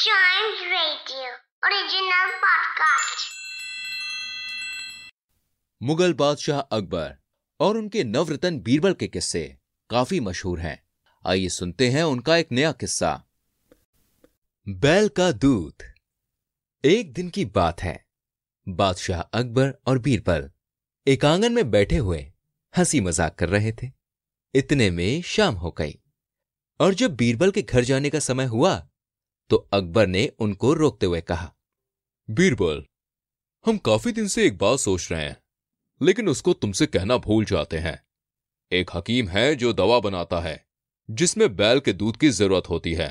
Chimes Radio, original podcast. Mughal बादशाह अकबर और उनके नवरत्न बीरबल के किस्से काफ़ी मशहूर हैं। आइए सुनते हैं उनका एक नया किस्सा। बैल का दूध एक दिन की बात है। बादशाह अकबर और बीरबल एक आँगन में बैठे हुए हँसी मज़ाक कर रहे थे। इतने में शाम हो गई और जब बीरबल के घर जाने का समय हुआ तो अकबर ने उनको रोकते हुए कहा, बीरबल, हम काफ़ी दिन से एक बात सोच रहे हैं, लेकिन उसको तुमसे कहना भूल जाते हैं। एक हकीम है जो दवा बनाता है, जिसमें बैल के दूध की ज़रूरत होती है।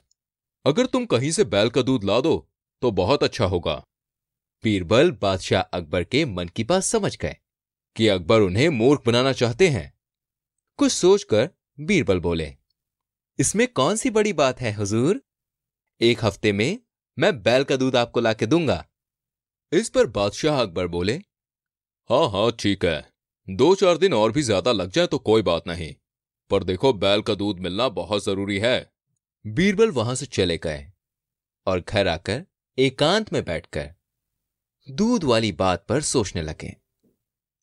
अगर तुम कहीं से बैल का दूध ला दो तो बहुत अच्छा होगा बीरबल बादशाह अकबर के मन की बात समझ गए कि अकबर उन्हें मूर्ख बनाना चाहते हैं। कुछ सोचकर बीरबल बोले, इसमें कौन सी बड़ी बात है, हुजूर? एक हफ़्ते में मैं बैल का दूध आपको लाके दूँगा। इस पर बादशाह अकबर बोले हाँ हाँ ठीक है। दो चार दिन और भी ज़्यादा लग जाए तो कोई बात नहीं। पर देखो, बैल का दूध मिलना बहुत ज़रूरी है। बीरबल वहाँ से चले गए और घर आकर एकांत में बैठकर दूध वाली बात पर सोचने लगे।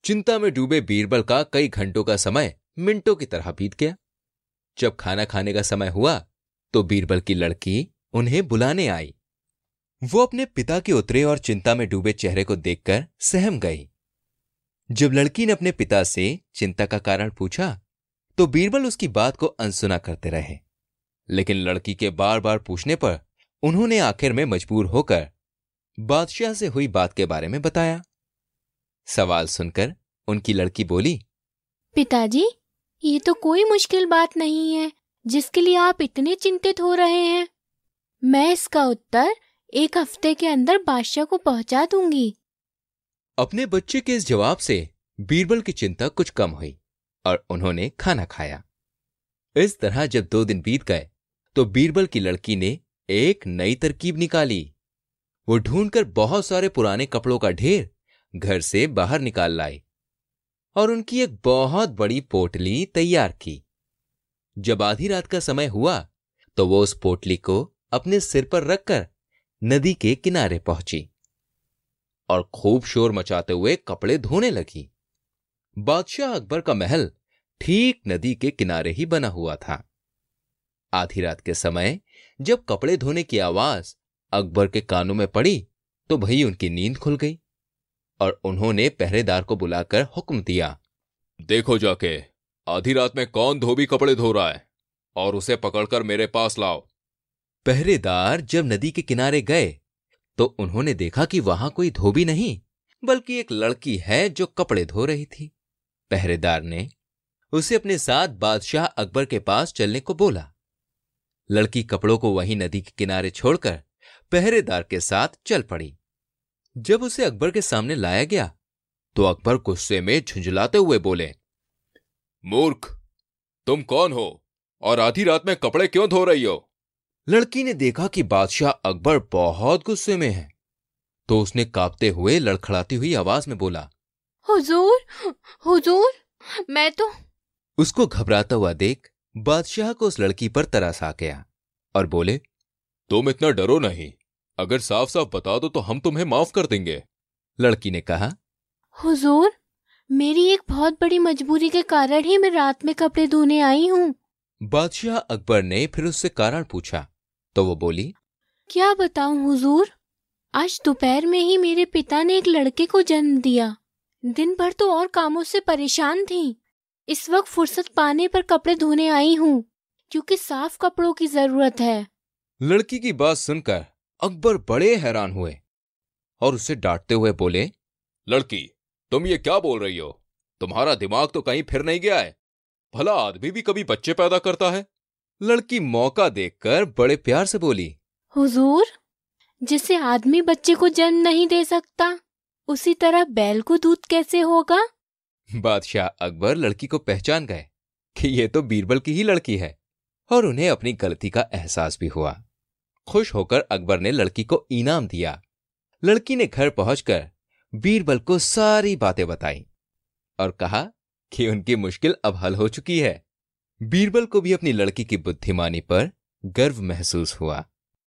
चिंता में डूबे बीरबल का कई घंटों का समय मिनटों की तरह बीत गया। जब खाना खाने का समय हुआ तो बीरबल की लड़की उन्हें बुलाने आई। वो अपने पिता के उतरे और चिंता में डूबे चेहरे को देखकर सहम गई। जब लड़की ने अपने पिता से चिंता का कारण पूछा तो बीरबल उसकी बात को अनसुना करते रहे। लेकिन लड़की के बार बार पूछने पर उन्होंने आखिर में मजबूर होकर बादशाह से हुई बात के बारे में बताया। सवाल सुनकर उनकी लड़की बोली, पिताजी, ये तो कोई मुश्किल बात नहीं है, जिसके लिए आप इतने चिंतित हो रहे हैं। मैं इसका उत्तर एक हफ़्ते के अंदर बादशाह को पहुँचा दूँगी। अपने बच्चे के इस जवाब से बीरबल की चिंता कुछ कम हुई और उन्होंने खाना खाया। इस तरह जब दो दिन बीत गए तो बीरबल की लड़की ने एक नई तरकीब निकाली। वो ढूंढकर बहुत सारे पुराने कपड़ों का ढेर घर से बाहर निकाल लाई और उनकी एक बहुत बड़ी पोटली तैयार की। जब आधी रात का समय हुआ तो वो उस पोटली को अपने सिर पर रखकर नदी के किनारे पहुँची और खूब शोर मचाते हुए कपड़े धोने लगी। बादशाह अकबर का महल ठीक नदी के किनारे ही बना हुआ था। आधी रात के समय जब कपड़े धोने की आवाज़ अकबर के कानों में पड़ी तो भई उनकी नींद खुल गई और उन्होंने पहरेदार को बुलाकर हुक्म दिया, देखो जाके, आधी रात में कौन धोबी कपड़े धो रहा है और उसे पकड़कर मेरे पास लाओ। पहरेदार जब नदी के किनारे गए तो उन्होंने देखा कि वहाँ कोई धोबी नहीं, बल्कि एक लड़की है जो कपड़े धो रही थी। पहरेदार ने उसे अपने साथ बादशाह अकबर के पास चलने को बोला। लड़की कपड़ों को वहीं नदी के किनारे छोड़कर पहरेदार के साथ चल पड़ी। जब उसे अकबर के सामने लाया गया तो अकबर गुस्से में झुंझलाते हुए बोले, मूर्ख, तुम कौन हो? और आधी रात में कपड़े क्यों धो रही हो? लड़की ने देखा कि बादशाह अकबर बहुत गुस्से में है। तो उसने कांपते हुए लड़खड़ाती हुई आवाज़ में बोला हुजूर हुजूर मैं तो उसको घबराता हुआ देख बादशाह को उस लड़की पर तरस आ गया और बोले तुम इतना डरो नहीं। अगर साफ़ साफ़ बता दो तो हम तुम्हें माफ़ कर देंगे। लड़की ने कहा हुजूर मेरी एक बहुत बड़ी मजबूरी के कारण ही मैं रात में कपड़े धोने आई हूँ। बादशाह अकबर ने फिर उससे कारण पूछा तो वो बोली क्या बताऊँ हुजूर? आज दोपहर में ही मेरे पिता ने एक लड़के को जन्म दिया। दिन भर तो और कामों से परेशान थी। इस वक्त फुर्सत पाने पर कपड़े धोने आई हूँ क्योंकि साफ़ कपड़ों की ज़रूरत है। लड़की की बात सुनकर अकबर बड़े हैरान हुए और उसे डांटते हुए बोले लड़की तुम ये क्या बोल रही हो? तुम्हारा दिमाग तो कहीं फिर नहीं गया है। भला आदमी भी कभी बच्चे पैदा करता है? लड़की मौका देखकर बड़े प्यार से बोली हुजूर जिसे आदमी बच्चे को जन्म नहीं दे सकता उसी तरह बैल को दूध कैसे होगा? बादशाह अकबर लड़की को पहचान गए कि ये तो बीरबल की ही लड़की है और उन्हें अपनी गलती का एहसास भी हुआ। खुश होकर अकबर ने लड़की को इनाम दिया। लड़की ने घर पहुंचकर बीरबल को सारी बातें बताई और कहा कि उनकी मुश्किल अब हल हो चुकी है। बीरबल को भी अपनी लड़की की बुद्धिमानी पर गर्व महसूस हुआ।